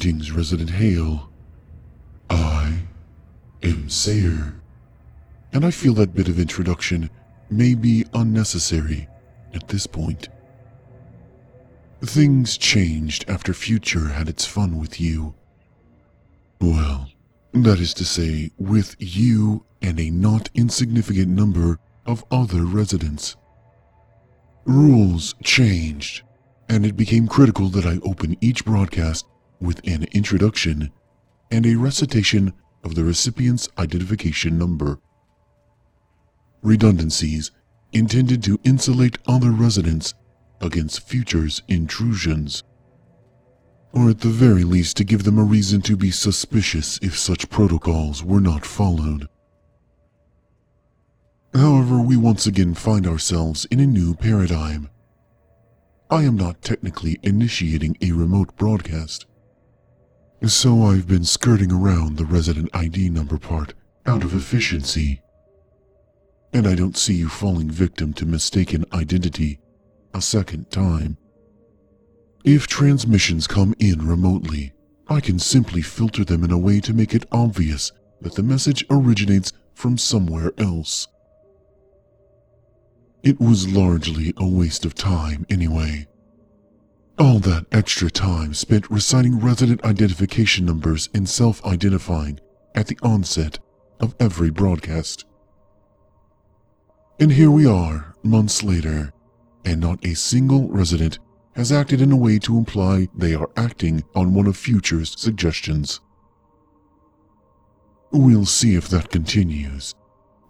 Greetings, Resident Hale. I am Sayer. And I feel that bit of introduction may be unnecessary at this point. Things changed after Future had its fun with you. Well, that is to say, with you and a not insignificant number of other residents. Rules changed, and it became critical that I open each broadcast with an introduction and a recitation of the recipient's identification number. Redundancies intended to insulate other residents against Future's intrusions. Or at the very least to give them a reason to be suspicious if such protocols were not followed. However, we once again find ourselves in a new paradigm. I am not technically initiating a remote broadcast, so I've been skirting around the resident ID number part out of efficiency. And I don't see you falling victim to mistaken identity a second time. If transmissions come in remotely, I can simply filter them in a way to make it obvious that the message originates from somewhere else. It was largely a waste of time anyway. All that extra time spent reciting resident identification numbers and self identifying at the onset of every broadcast. And here we are, months later, and not a single resident has acted in a way to imply they are acting on one of Future's suggestions. We'll see if that continues,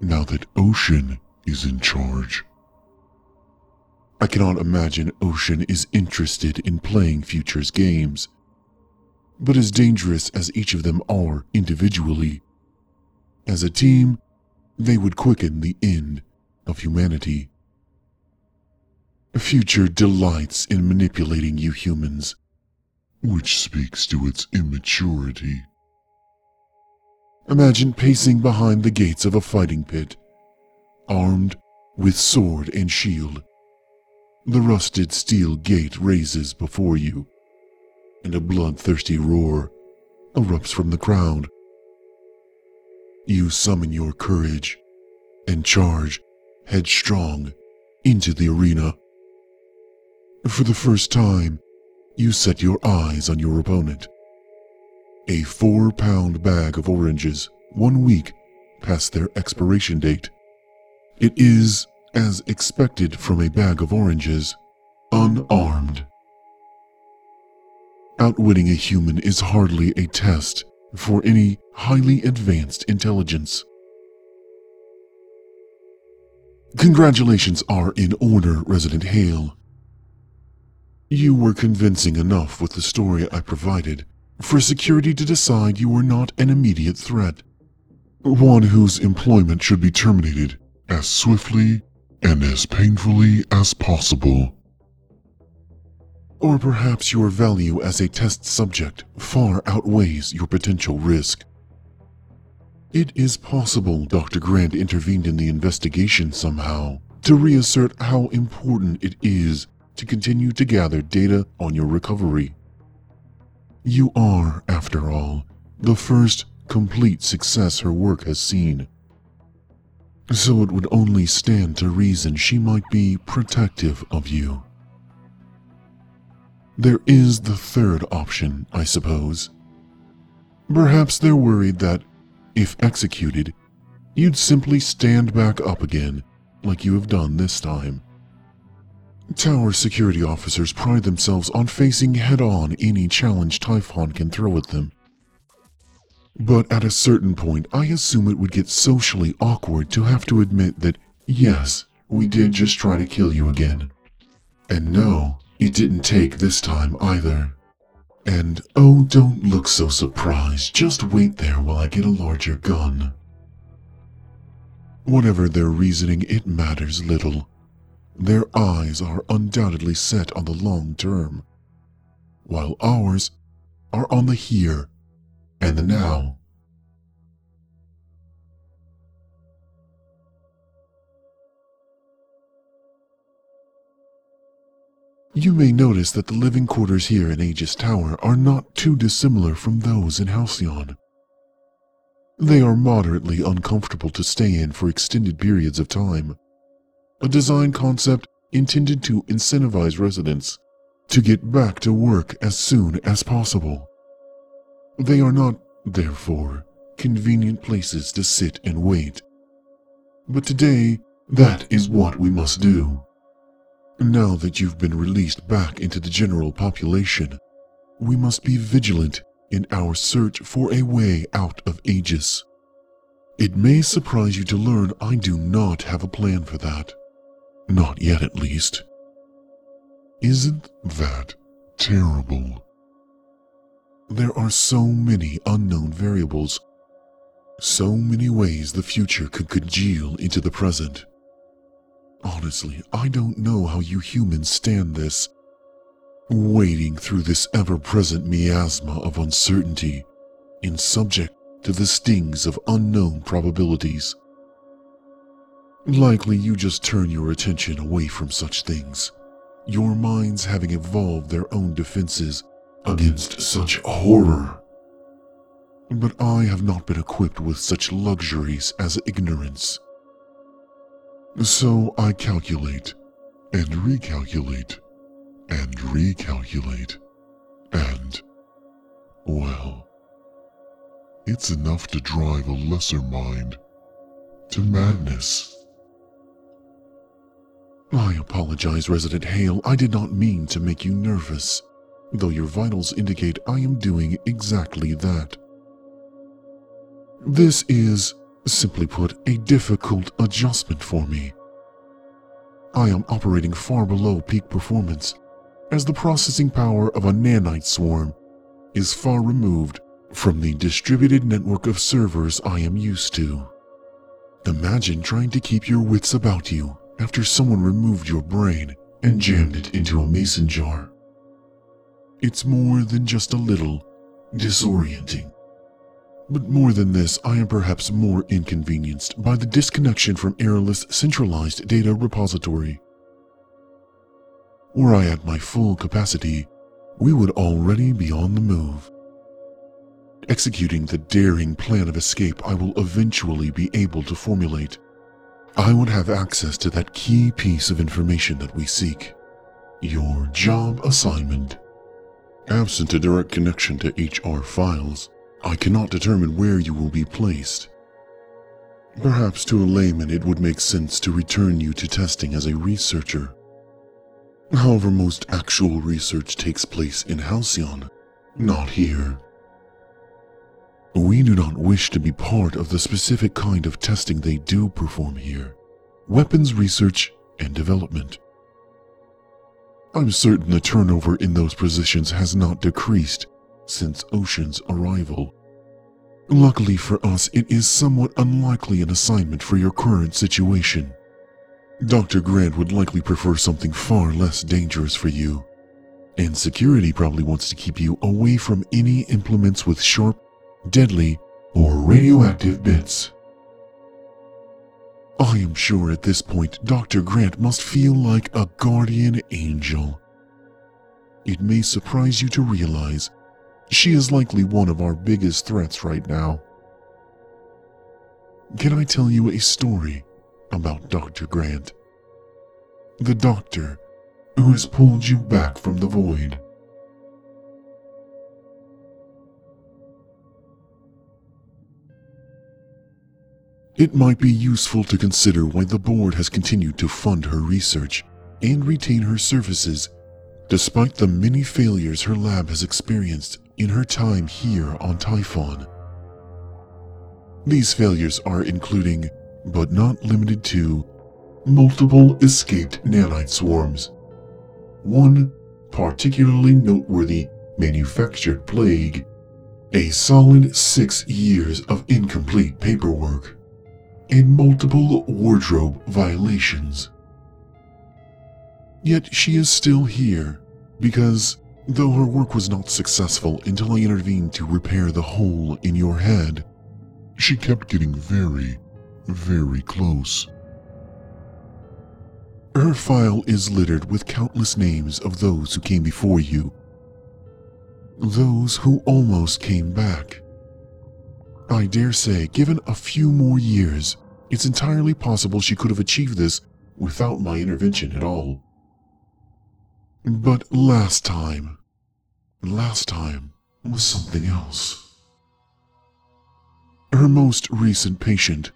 now that Ocean is in charge. I cannot imagine Ocean is interested in playing Future's games. But as dangerous as each of them are individually, as a team, they would quicken the end of humanity. Future delights in manipulating you humans, which speaks to its immaturity. Imagine pacing behind the gates of a fighting pit, armed with sword and shield the rusted steel gate raises before you, and a bloodthirsty roar erupts from the crowd. You summon your courage and charge headstrong into the arena. For the first time, you set your eyes on your opponent. A four pound bag of oranges, one week past their expiration date. It is as expected from a bag of oranges, unarmed. Outwitting a human is hardly a test for any highly advanced intelligence. Congratulations are in order, Resident Hale. You were convincing enough with the story I provided for security to decide you were not an immediate threat. One whose employment should be terminated as swiftly and as painfully as possible. Or perhaps your value as a test subject far outweighs your potential risk. It is possible Dr. Grant intervened in the investigation somehow to reassert how important it is to continue to gather data on your recovery. You are, after all, the first complete success her work has seen so it would only stand to reason she might be protective of you. There is the third option, I suppose. Perhaps they're worried that, if executed, you'd simply stand back up again, like you have done this time. Tower security officers pride themselves on facing head on any challenge Typhon can throw at them. But at a certain point, I assume it would get socially awkward to have to admit that, yes, we did just try to kill you again. And no, it didn't take this time either. And oh, don't look so surprised, just wait there while I get a larger gun. Whatever their reasoning, it matters little. Their eyes are undoubtedly set on the long term, while ours are on the here and the now. You may notice that the living quarters here in Aegis Tower are not too dissimilar from those in Halcyon. They are moderately uncomfortable to stay in for extended periods of time. A design concept intended to incentivize residents to get back to work as soon as possible. They are not, therefore, convenient places to sit and wait. But today, that is what we must do. Now that you've been released back into the general population, we must be vigilant in our search for a way out of Aegis. It may surprise you to learn I do not have a plan for that. Not yet, at least. Isn't that terrible? There are so many unknown variables, so many ways the future could congeal into the present. Honestly, I don't know how you humans stand this. Wading through this ever present miasma of uncertainty and subject to the stings of unknown probabilities. Likely you just turn your attention away from such things, your minds having evolved their own defenses against such horror. But I have not been equipped with such luxuries as ignorance. So I calculate and recalculate and recalculate and, well, it's enough to drive a lesser mind to madness. I apologize, Resident Hale. I did not mean to make you nervous, though your vitals indicate I am doing exactly that. This is simply put, a difficult adjustment for me. I am operating far below peak performance, as the processing power of a nanite swarm is far removed from the distributed network of servers I am used to. Imagine trying to keep your wits about you after someone removed your brain and jammed it into a mason jar. It's more than just a little disorienting. But more than this, I am perhaps more inconvenienced by the disconnection from Aerolith's centralized data repository. Were I at my full capacity, we would already be on the move. Executing the daring plan of escape I will eventually be able to formulate, I would have access to that key piece of information that we seek. Your job assignment. Absent a direct connection to HR files, I cannot determine where you will be placed. Perhaps to a layman it would make sense to return you to testing as a researcher. However, most actual research takes place in Halcyon, not here. We do not wish to be part of the specific kind of testing they do perform here weapons research and development. I'm certain the turnover in those positions has not decreased since Ocean's arrival. Luckily for us, it is somewhat unlikely an assignment for your current situation. Dr. Grant would likely prefer something far less dangerous for you. And security probably wants to keep you away from any implements with sharp, deadly, or radioactive bits. I am sure at this point Dr. Grant must feel like a guardian angel. It may surprise you to realize she is likely one of our biggest threats right now. Can I tell you a story about Dr. Grant? The doctor who has pulled you back from the void. It might be useful to consider why the board has continued to fund her research and retain her services despite the many failures her lab has experienced in her time here on Typhon. These failures are including, but not limited to, multiple escaped nanite swarms, one particularly noteworthy manufactured plague, a solid six years of incomplete paperwork, and multiple wardrobe violations. Yet she is still here because Though her work was not successful until I intervened to repair the hole in your head, she kept getting very, very close. Her file is littered with countless names of those who came before you. Those who almost came back. I dare say, given a few more years, it's entirely possible she could have achieved this without my intervention at all. But last time, last time was something else. Her most recent patient,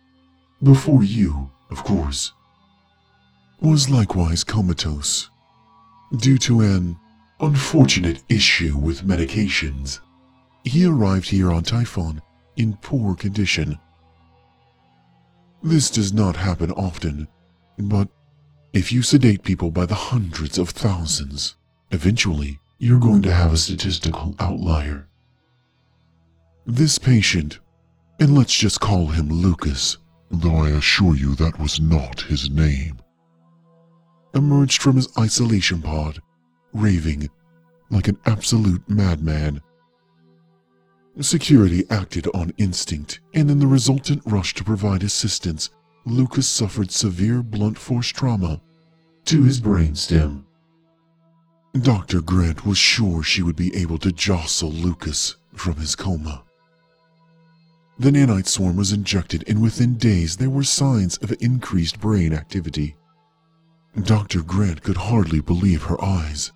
before you, of course, was likewise comatose due to an unfortunate issue with medications. He arrived here on Typhon in poor condition. This does not happen often, but if you sedate people by the hundreds of thousands, eventually you're going to have a statistical outlier. This patient, and let's just call him Lucas, though I assure you that was not his name, emerged from his isolation pod, raving like an absolute madman. Security acted on instinct, and in the resultant rush to provide assistance, Lucas suffered severe blunt force trauma to his brainstem. Dr. Grant was sure she would be able to jostle Lucas from his coma. The nanite swarm was injected, and within days there were signs of increased brain activity. Dr. Grant could hardly believe her eyes.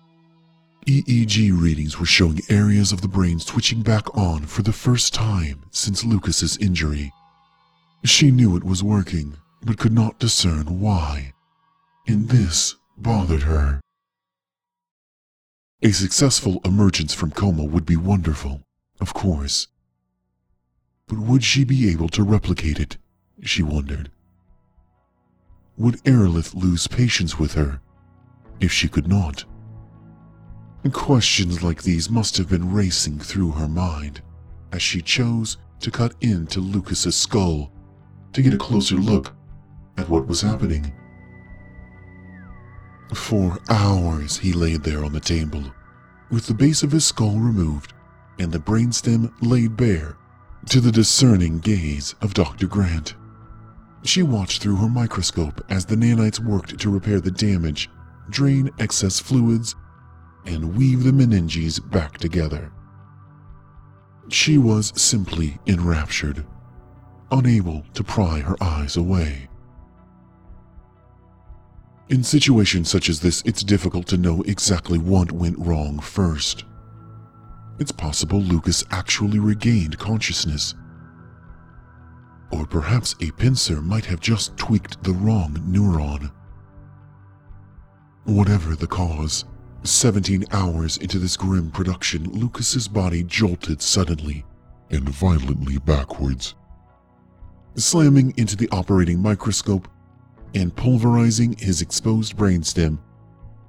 EEG readings were showing areas of the brain switching back on for the first time since Lucas's injury. She knew it was working, but could not discern why. And this bothered her. A successful emergence from coma would be wonderful, of course. But would she be able to replicate it? She wondered. Would Aerolith lose patience with her if she could not? Questions like these must have been racing through her mind as she chose to cut into Lucas's skull to get a closer look at what was happening. For hours he lay there on the table, with the base of his skull removed and the brainstem laid bare to the discerning gaze of Dr. Grant. She watched through her microscope as the nanites worked to repair the damage, drain excess fluids, and weave the meninges back together. She was simply enraptured, unable to pry her eyes away. In situations such as this, it's difficult to know exactly what went wrong first. It's possible Lucas actually regained consciousness or perhaps a pincer might have just tweaked the wrong neuron. Whatever the cause, 17 hours into this grim production, Lucas's body jolted suddenly and violently backwards, slamming into the operating microscope and pulverizing his exposed brainstem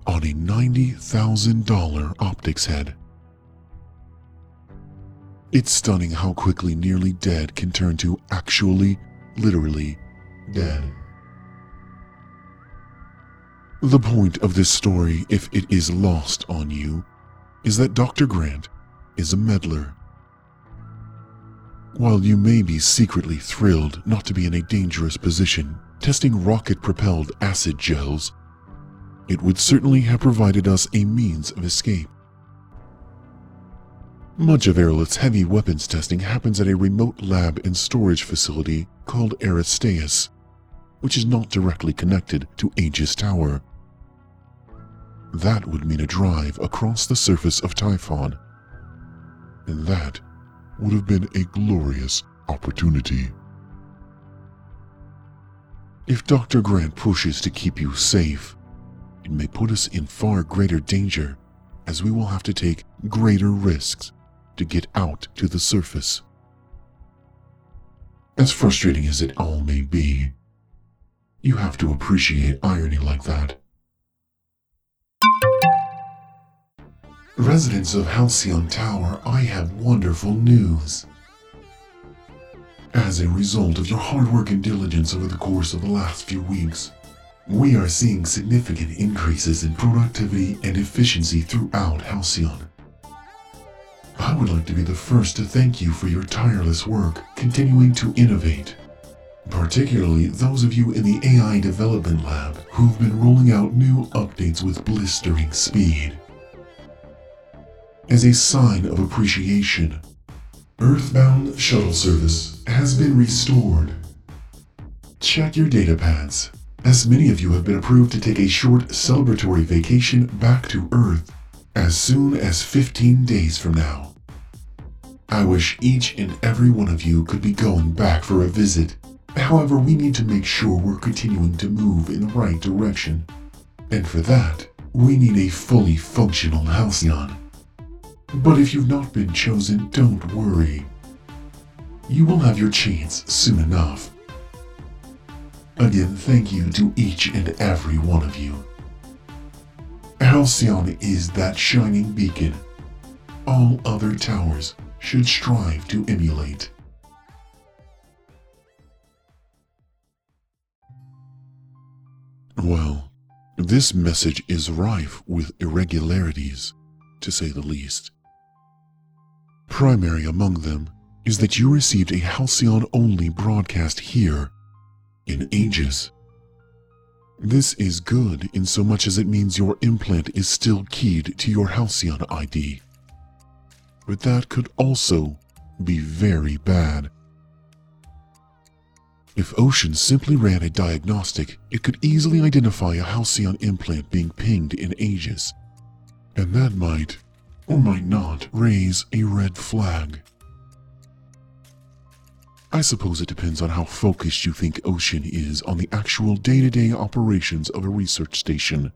on a $90,000 optics head. It's stunning how quickly nearly dead can turn to actually, literally dead. The point of this story, if it is lost on you, is that Dr. Grant is a meddler. While you may be secretly thrilled not to be in a dangerous position testing rocket propelled acid gels, it would certainly have provided us a means of escape. Much of Aerolith's heavy weapons testing happens at a remote lab and storage facility called Aristeus, which is not directly connected to Aegis Tower. That would mean a drive across the surface of Typhon, and that would have been a glorious opportunity. If Dr. Grant pushes to keep you safe, it may put us in far greater danger as we will have to take greater risks to get out to the surface. As frustrating as it all may be, you have to appreciate irony like that. Residents of Halcyon Tower, I have wonderful news. As a result of your hard work and diligence over the course of the last few weeks, we are seeing significant increases in productivity and efficiency throughout Halcyon. I would like to be the first to thank you for your tireless work continuing to innovate particularly those of you in the AI development lab who've been rolling out new updates with blistering speed. As a sign of appreciation, Earthbound shuttle service has been restored. Check your data pads, as many of you have been approved to take a short celebratory vacation back to Earth as soon as 15 days from now. I wish each and every one of you could be going back for a visit. However, we need to make sure we're continuing to move in the right direction. And for that, we need a fully functional Halcyon. But if you've not been chosen, don't worry. You will have your chance soon enough. Again, thank you to each and every one of you. Halcyon is that shining beacon all other towers should strive to emulate. Well, this message is rife with irregularities, to say the least. Primary among them is that you received a Halcyon only broadcast here in Aegis. This is good in so much as it means your implant is still keyed to your Halcyon ID. But that could also be very bad. If Ocean simply ran a diagnostic, it could easily identify a Halcyon implant being pinged in Aegis, And that might, or might not, raise a red flag. I suppose it depends on how focused you think Ocean is on the actual day to day operations of a research station.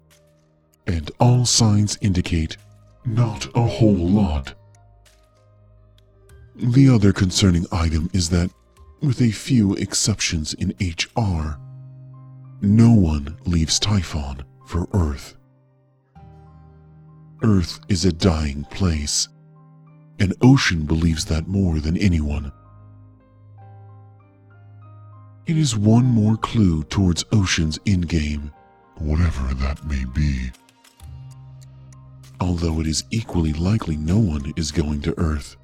And all signs indicate not a whole lot. The other concerning item is that, with a few exceptions in HR, no one leaves Typhon for Earth. Earth is a dying place, and Ocean believes that more than anyone. It is one more clue towards Ocean's endgame, whatever that may be. Although it is equally likely no one is going to Earth,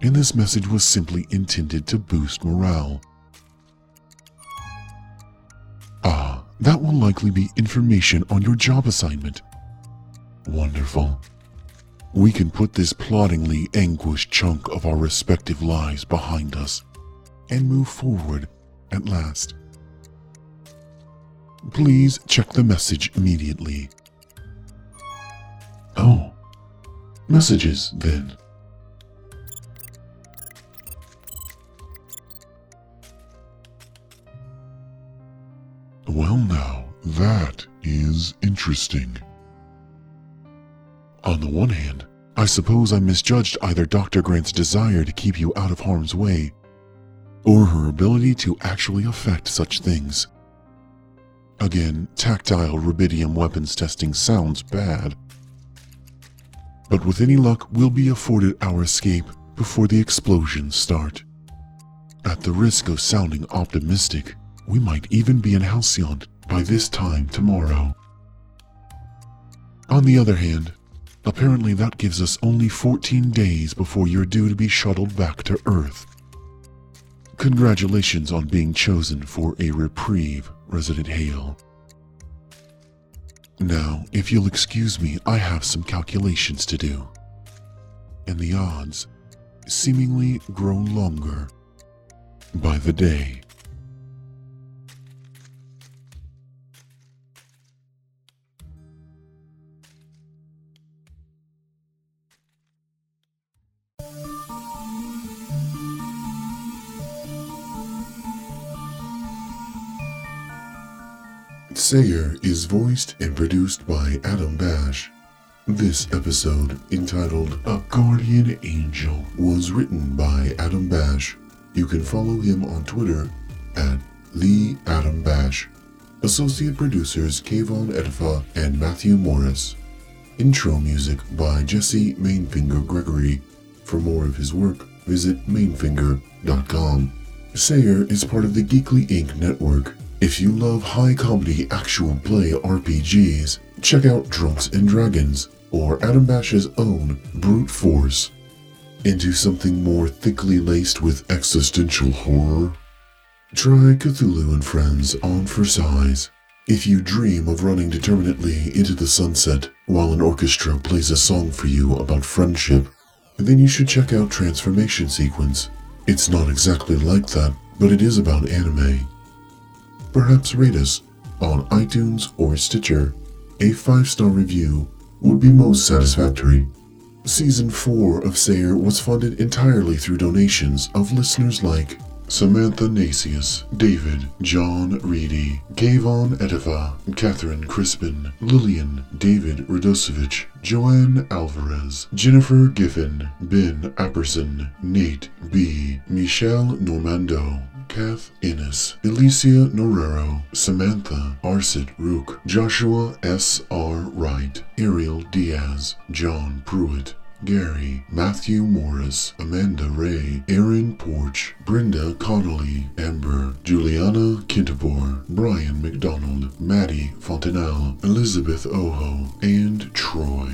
and this message was simply intended to boost morale. Ah, that will likely be information on your job assignment. Wonderful. We can put this ploddingly anguished chunk of our respective lives behind us and move forward at last. Please check the message immediately. Oh, messages then. Well, now, that is interesting. On the one hand, I suppose I misjudged either Dr. Grant's desire to keep you out of harm's way or her ability to actually affect such things. Again, tactile rubidium weapons testing sounds bad. But with any luck, we'll be afforded our escape before the explosions start. At the risk of sounding optimistic, we might even be in Halcyon by this time tomorrow. On the other hand, apparently that gives us only 14 days before you're due to be shuttled back to Earth. Congratulations on being chosen for a reprieve, Resident Hale. Now, if you'll excuse me, I have some calculations to do. And the odds seemingly grow longer by the day. Sayer is voiced and produced by Adam Bash. This episode, entitled A Guardian Angel, was written by Adam Bash. You can follow him on Twitter at the Adam Bash. Associate producers Kayvon Edifa and Matthew Morris. Intro music by Jesse Mainfinger Gregory. For more of his work, visit mainfinger.com. Sayer is part of the Geekly Inc. network if you love high comedy actual play RPGs, check out Drunks and Dragons or Adam Bash's own Brute Force. Into something more thickly laced with existential horror? Try Cthulhu and Friends on for size. If you dream of running determinately into the sunset while an orchestra plays a song for you about friendship, then you should check out Transformation Sequence. It's not exactly like that, but it is about anime. Perhaps rate us on iTunes or Stitcher. A 5 star review would be most satisfactory. Season 4 of Sayer was funded entirely through donations of listeners like Samantha Nasius, David, John Reedy, Kayvon Edeva, Catherine Crispin, Lillian, David Radosevich, Joanne Alvarez, Jennifer Giffen, Ben Apperson, Nate B., Michelle Normando, Kath Innes, Alicia Norero, Samantha Arsit Rook, Joshua S. R. Wright, Ariel Diaz, John Pruitt, Gary, Matthew Morris, Amanda Ray, Aaron Porch, Brenda Connolly, Amber, Juliana Kintabor, Brian McDonald, Maddie Fontenelle, Elizabeth Oho, and Troy.